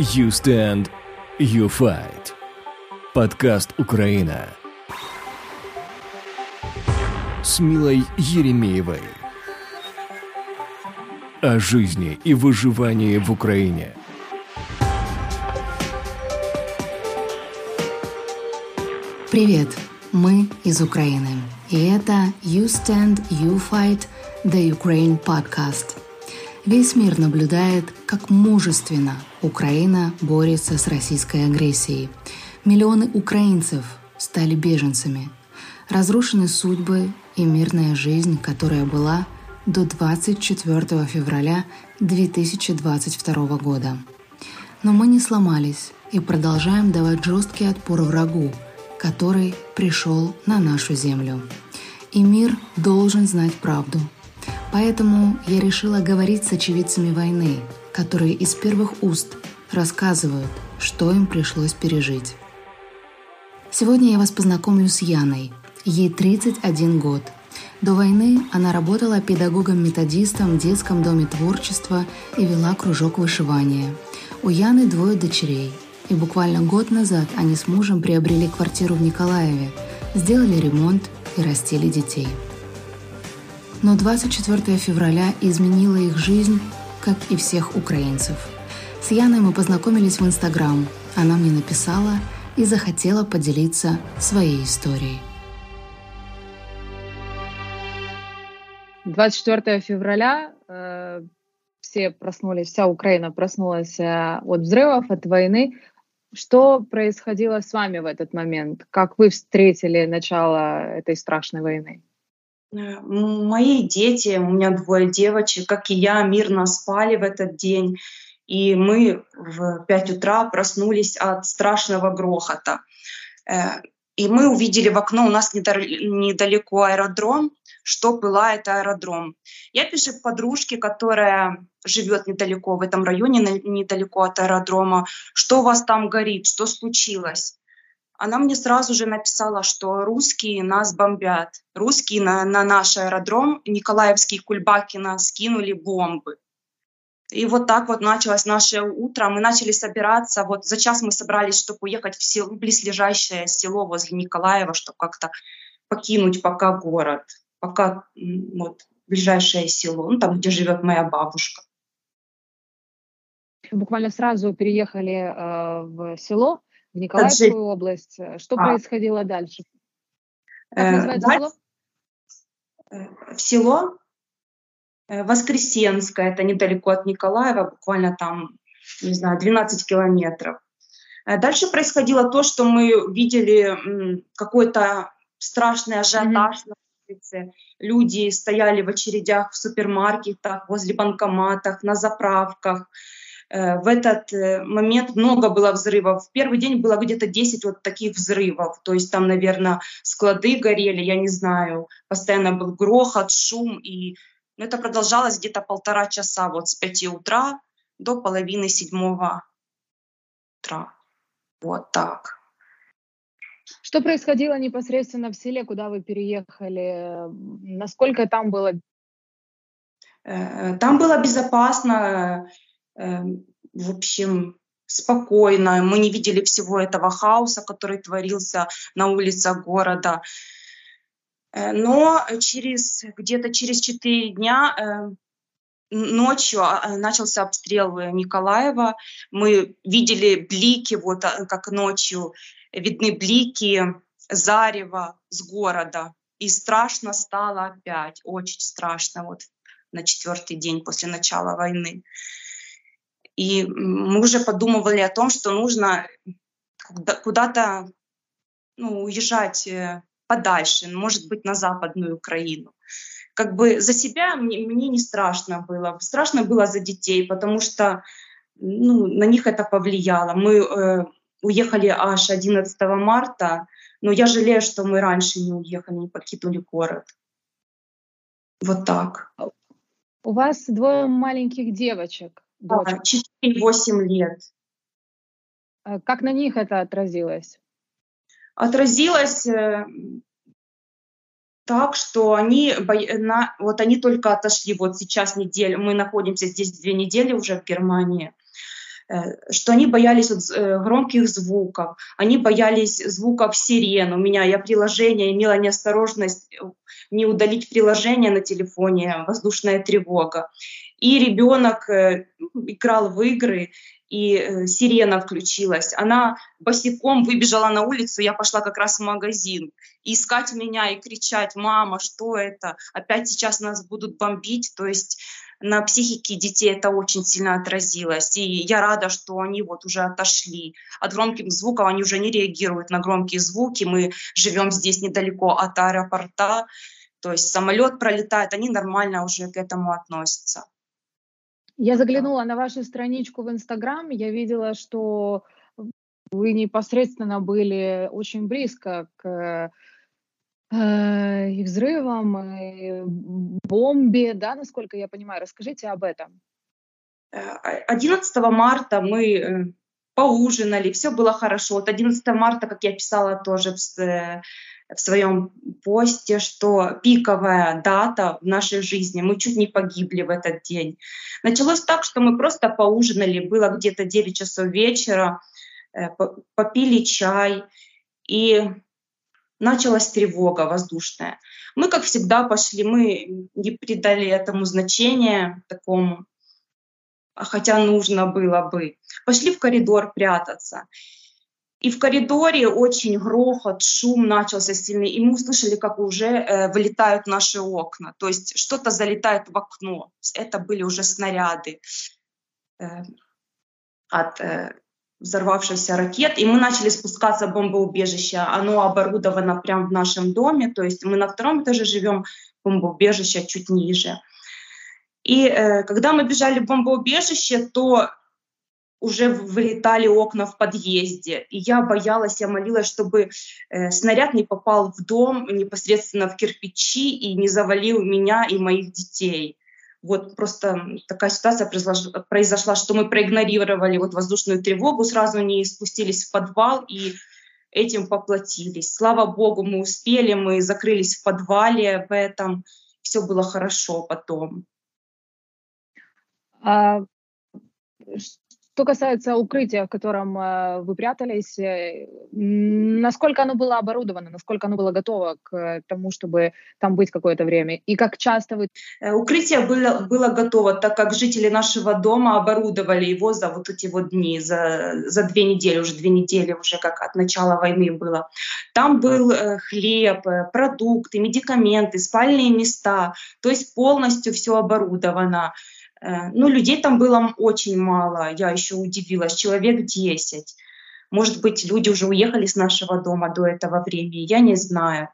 You Stand, You Fight. Подкаст «Украина» с Милой Еремеевой. О жизни и выживании в Украине. Привет, мы из Украины. И это You Stand, You Fight, The Ukraine Podcast. Весь мир наблюдает, как мужественно Украина борется с российской агрессией. Миллионы украинцев стали беженцами. Разрушены судьбы и мирная жизнь, которая была до 24 февраля 2022 года. Но мы не сломались и продолжаем давать жесткий отпор врагу – который пришел на нашу землю. И мир должен знать правду. Поэтому я решила говорить с очевидцами войны, которые из первых уст рассказывают, что им пришлось пережить. Сегодня я вас познакомлю с Яной. Ей 31 год. До войны она работала педагогом-методистом в детском доме творчества и вела кружок вышивания. У Яны двое дочерей – и буквально год назад они с мужем приобрели квартиру в Николаеве, сделали ремонт и растили детей. Но 24 февраля изменила их жизнь, как и всех украинцев. С Яной мы познакомились в Инстаграм. Она мне написала и захотела поделиться своей историей. 24 февраля э, все проснулись, вся Украина проснулась э, от взрывов, от войны. Что происходило с вами в этот момент? Как вы встретили начало этой страшной войны? Э, мои дети, у меня двое девочек, как и я, мирно спали в этот день. И мы в 5 утра проснулись от страшного грохота. Э, и мы увидели в окно, у нас недалеко аэродром, что пылает аэродром. Я пишу подружке, которая живет недалеко в этом районе, недалеко от аэродрома, что у вас там горит, что случилось. Она мне сразу же написала, что русские нас бомбят. Русские на, на наш аэродром Николаевский Кульбакина скинули бомбы. И вот так вот началось наше утро. Мы начали собираться. Вот за час мы собрались, чтобы уехать в село, близлежащее село возле Николаева, чтобы как-то покинуть пока город, пока вот ближайшее село, ну, там, где живет моя бабушка буквально сразу переехали э, в село, в Николаевскую Таджи. область. Что а. происходило дальше? Как э, называется э, село? В село э, Воскресенское, это недалеко от Николаева, буквально там, не знаю, 12 километров. Э, дальше происходило то, что мы видели какой-то страшный ажиотаж mm-hmm. на улице. Люди стояли в очередях в супермаркетах, возле банкоматах, на заправках. Э, в этот э, момент много было взрывов. В первый день было где-то 10 вот таких взрывов. То есть там, наверное, склады горели, я не знаю. Постоянно был грохот, шум. И ну, это продолжалось где-то полтора часа, вот с 5 утра до половины седьмого утра. Вот так. Что происходило непосредственно в селе, куда вы переехали? Насколько там было? Э, там было безопасно. Эм, в общем, спокойно. Мы не видели всего этого хаоса, который творился на улицах города. Э, но через где-то через четыре дня э, ночью а, начался обстрел Николаева. Мы видели блики, вот а, как ночью видны блики зарева с города. И страшно стало опять, очень страшно, вот на четвертый день после начала войны. И мы уже подумывали о том, что нужно куда-то ну, уезжать э, подальше, может быть, на Западную Украину. Как бы за себя мне, мне не страшно было. Страшно было за детей, потому что ну, на них это повлияло. Мы э, уехали аж 11 марта, но я жалею, что мы раньше не уехали, не покинули город. Вот так. У вас двое маленьких девочек дочек? 4-8 лет. Э, как на них это отразилось? Отразилось э, так, что они, вот они только отошли, вот сейчас неделю, мы находимся здесь две недели уже в Германии, что они боялись вот громких звуков, они боялись звуков сирен. У меня я приложение имела неосторожность не удалить приложение на телефоне «Воздушная тревога». И ребенок играл в игры, и э, сирена включилась. Она босиком выбежала на улицу, я пошла как раз в магазин. И искать меня и кричать, мама, что это? Опять сейчас нас будут бомбить. То есть на психике детей это очень сильно отразилось. И я рада, что они вот уже отошли. От громких звуков они уже не реагируют на громкие звуки. Мы живем здесь недалеко от аэропорта. То есть самолет пролетает, они нормально уже к этому относятся. Я заглянула на вашу страничку в Инстаграм, я видела, что вы непосредственно были очень близко к э, и взрывам, и бомбе, да, насколько я понимаю. Расскажите об этом. 11 э, марта мы э, поужинали, все было хорошо. Вот 11 марта, как я писала тоже в, в своем посте, что пиковая дата в нашей жизни, мы чуть не погибли в этот день. Началось так, что мы просто поужинали, было где-то 9 часов вечера, э, попили чай, и началась тревога воздушная. Мы, как всегда, пошли, мы не придали этому значения такому, хотя нужно было бы. Пошли в коридор прятаться. И в коридоре очень грохот, шум начался сильный, и мы услышали, как уже э, вылетают наши окна. То есть что-то залетает в окно. Это были уже снаряды э, от э, взорвавшихся ракет. И мы начали спускаться в бомбоубежище. Оно оборудовано прямо в нашем доме. То есть мы на втором этаже живем, бомбоубежище чуть ниже. И э, когда мы бежали в бомбоубежище, то уже вылетали окна в подъезде. И я боялась, я молилась, чтобы э, снаряд не попал в дом непосредственно в кирпичи и не завалил меня и моих детей. Вот просто такая ситуация произошла, произошла, что мы проигнорировали вот воздушную тревогу, сразу не спустились в подвал и этим поплатились. Слава богу, мы успели, мы закрылись в подвале в этом, все было хорошо потом. А что касается укрытия, в котором э, вы прятались, э, насколько оно было оборудовано, насколько оно было готово к тому, чтобы там быть какое-то время, и как часто вы... Э, укрытие было, было готово, так как жители нашего дома оборудовали его за вот эти вот дни, за, за две недели, уже две недели уже как от начала войны было. Там был хлеб, продукты, медикаменты, спальные места, то есть полностью все оборудовано. Э, ну, людей там было очень мало, я еще удивилась, человек 10. Может быть, люди уже уехали с нашего дома до этого времени, я не знаю.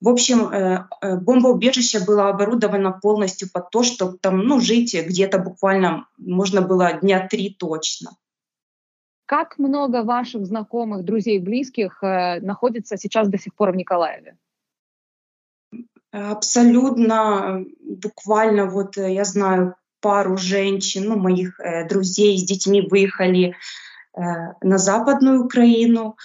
В общем, э, э, бомбоубежище было оборудовано полностью под то, чтобы там ну, жить где-то буквально можно было дня три точно. Как много ваших знакомых, друзей, близких находится сейчас до сих пор в Николаеве? Абсолютно, буквально вот я знаю пару женщин, ну, моих э, друзей с детьми выехали э, на Западную Украину.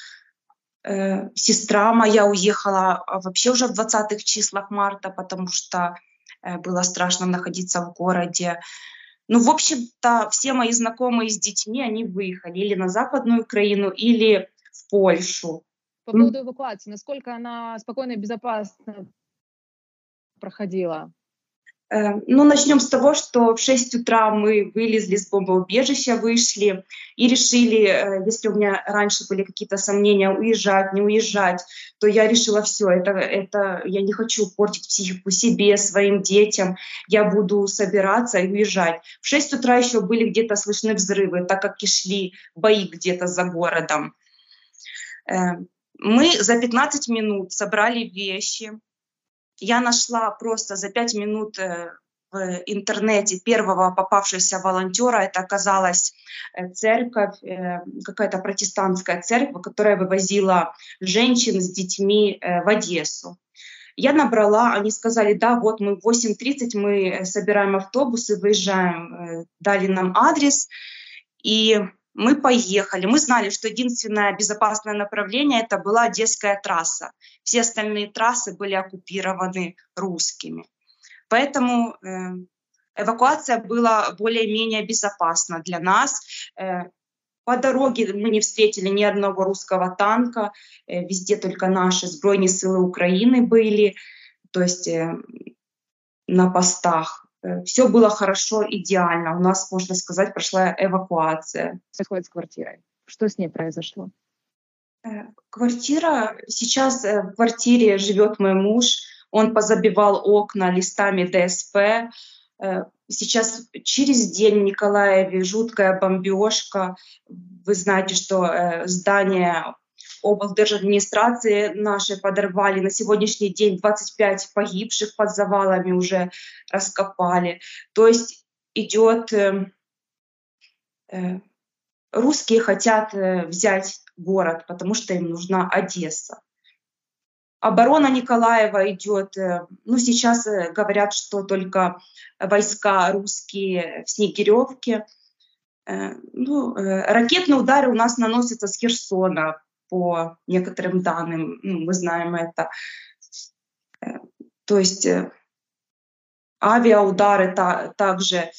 Э, сестра моя уехала вообще уже в 20-х числах марта, потому что э, было страшно находиться в городе. Ну, в общем-то, все мои знакомые с детьми, они выехали или на Западную Украину, или в Польшу. По поводу эвакуации, насколько она спокойно и безопасно проходила? Э, ну, начнем с того, что в 6 утра мы вылезли с бомбоубежища, вышли и решили, э, если у меня раньше были какие-то сомнения, уезжать, не уезжать, то я решила все, это, это я не хочу портить психику себе, своим детям, я буду собираться и уезжать. В 6 утра еще были где-то слышны взрывы, так как и шли бои где-то за городом. Э, мы за 15 минут собрали вещи, я нашла просто за пять минут э, в интернете первого попавшегося волонтера. Это оказалась э, церковь, э, какая-то протестантская церковь, которая вывозила женщин с детьми в Одессу. Я набрала, они сказали, да, вот мы в 8.30 мы собираем автобусы, выезжаем, дали нам адрес. И мы поехали. Мы знали, что единственное безопасное направление это была Одесская трасса. Все остальные трассы были оккупированы русскими. Поэтому э, эвакуация была более-менее безопасна для нас. Э, по дороге мы не встретили ни одного русского танка, э, везде только наши Збройні силы Украины были, то есть на постах. Э, Все было хорошо, идеально. У нас, можно сказать, прошла эвакуация. Происходит с квартирой. Что с ней произошло? Квартира, сейчас в квартире живет мой муж, он позабивал окна листами ДСП, Сейчас через день в Николаеве жуткая бомбежка. Вы знаете, что э, здание облдержадминистрации нашей подорвали. На сегодняшний день 25 погибших под завалами уже раскопали. То есть идет... Э, э, русские хотят э, взять город, потому что им нужна Одесса. Оборона Николаева идет, э, ну сейчас э, говорят, что только войска русские в Снегиревке. Э, ну, ракетные удары у нас наносятся с Херсона, по некоторым данным, ну, мы знаем это. То есть авиаудары та, также.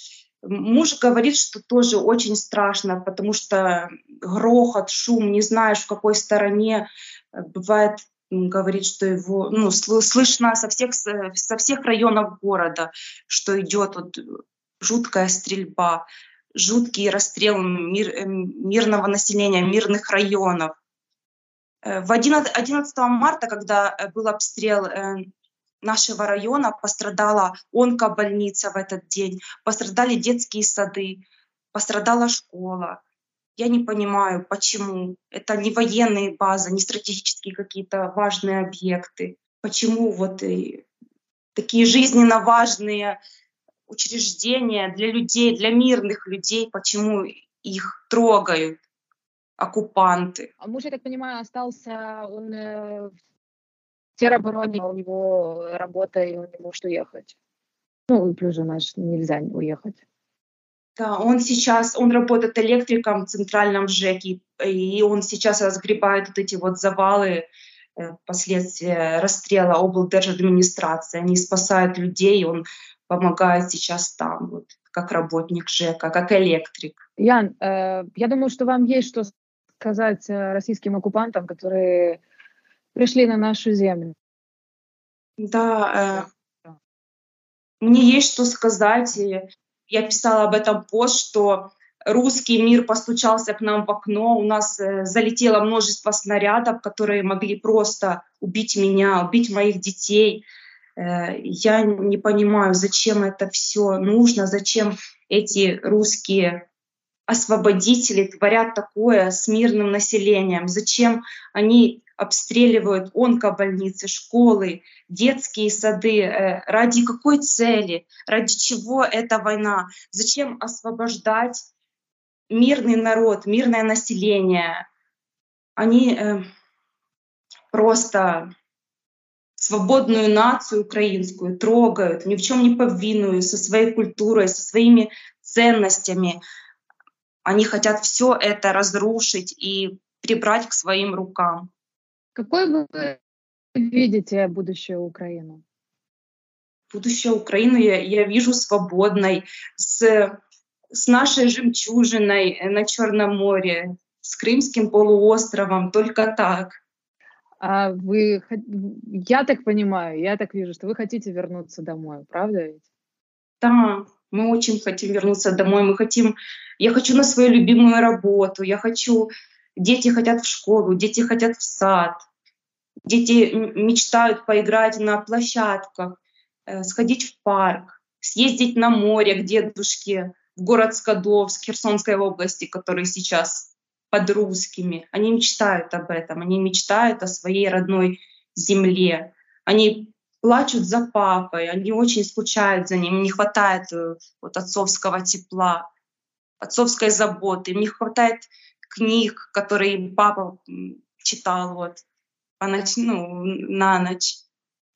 Муж говорит, что тоже очень страшно, потому что грохот, шум, не знаешь, в какой стороне. Бывает говорит, что его ну, слышно со всех, со всех районов города, что идет вот жуткая стрельба, жуткий расстрел мир, э, мирного населения, мирных районов. Э, в 11, 11 марта, когда э, был обстрел нашего района, пострадала онкобольница в этот день, пострадали детские сады, пострадала школа. Я не понимаю, почему. Это не военные базы, не стратегические какие-то важные объекты. Почему вот и такие жизненно важные учреждения для людей, для мирных людей, почему их трогают оккупанты. А муж, я так понимаю, остался, он э, в теробороне, у него работа, и он не может уехать. Ну, и плюс же наш нельзя уехать. Да, он сейчас, он работает электриком в центральном ЖЭКе, и он сейчас разгребает вот эти вот завалы, э, последствия расстрела облдержадминистрации. Они спасают людей, он помогает сейчас там, вот, как работник ЖЭКа, как электрик. Ян, э, я думаю, что вам есть что сказать э, российским оккупантам, которые пришли на нашу землю. Да, э, мне есть что сказать. Я писала об этом пост, что русский мир постучался к нам в окно, у нас э, залетело множество снарядов, которые могли просто убить меня, убить моих детей. Э, я не понимаю, зачем это все нужно, зачем эти русские освободители творят такое с мирным населением, зачем они обстреливают онкобольницы, школы, детские сады. Э, ради какой цели? Ради чего эта война? Зачем освобождать мирный народ, мирное население? Они э, просто свободную нацию украинскую трогают, ни в чем не повинную, со своей культурой, со своими ценностями. Они хотят все это разрушить и прибрать к своим рукам. Какой вы видите будущее Украины? Будущее Украины я, я вижу свободной, с, с нашей жемчужиной на Черном море, с Крымским полуостровом, только так. А вы, я так понимаю, я так вижу, что вы хотите вернуться домой, правда ведь? Да, мы очень хотим вернуться домой, мы хотим, я хочу на свою любимую работу, я хочу Дети хотят в школу, дети хотят в сад, дети мечтают поиграть на площадках, э, сходить в парк, съездить на море к дедушке в город Скадовск Херсонской области, который сейчас под русскими. Они мечтают об этом, они мечтают о своей родной земле. Они плачут за папой, они очень скучают за ним, не хватает э, вот отцовского тепла, отцовской заботы, им не хватает книг, которые папа читал вот по ночь, ну, на ночь.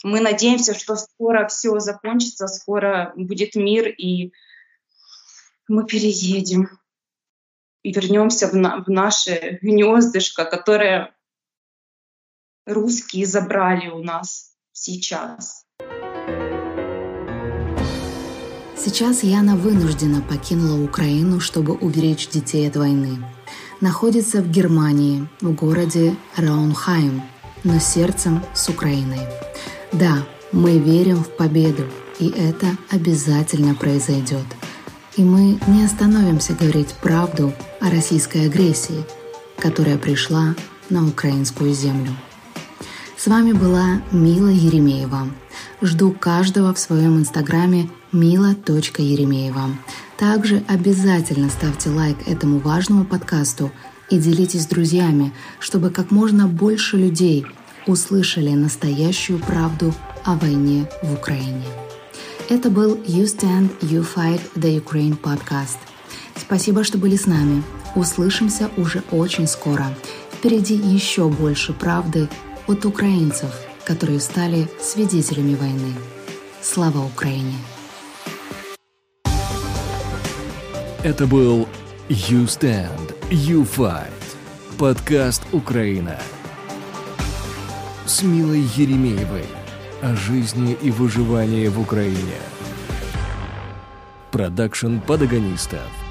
Мы надеемся, что скоро все закончится, скоро будет мир, и мы переедем и вернемся в, на, в наше гнездышко, которое русские забрали у нас сейчас. Сейчас Яна вынуждена покинула Украину, чтобы уберечь детей от войны. находится в Германии, в городе Раунхайм, но сердцем с Украиной. Да, мы верим в победу, и это обязательно произойдет. И мы не остановимся говорить правду о российской агрессии, которая пришла на украинскую землю. С вами была Мила Еремеева. Жду каждого в своем инстаграме mila.еремеева. Также обязательно ставьте лайк этому важному подкасту и делитесь с друзьями, чтобы как можно больше людей услышали настоящую правду о войне в Украине. Это был You Stand, You Fight The Ukraine подкаст. Спасибо, что были с нами. Услышимся уже очень скоро. Впереди еще больше правды от украинцев, которые стали свидетелями войны. Слава Украине! Это был You Stand, You Fight. Подкаст «Украина» с Милой Еремеевой о жизни и выживании в Украине. Продакшн подагонистов.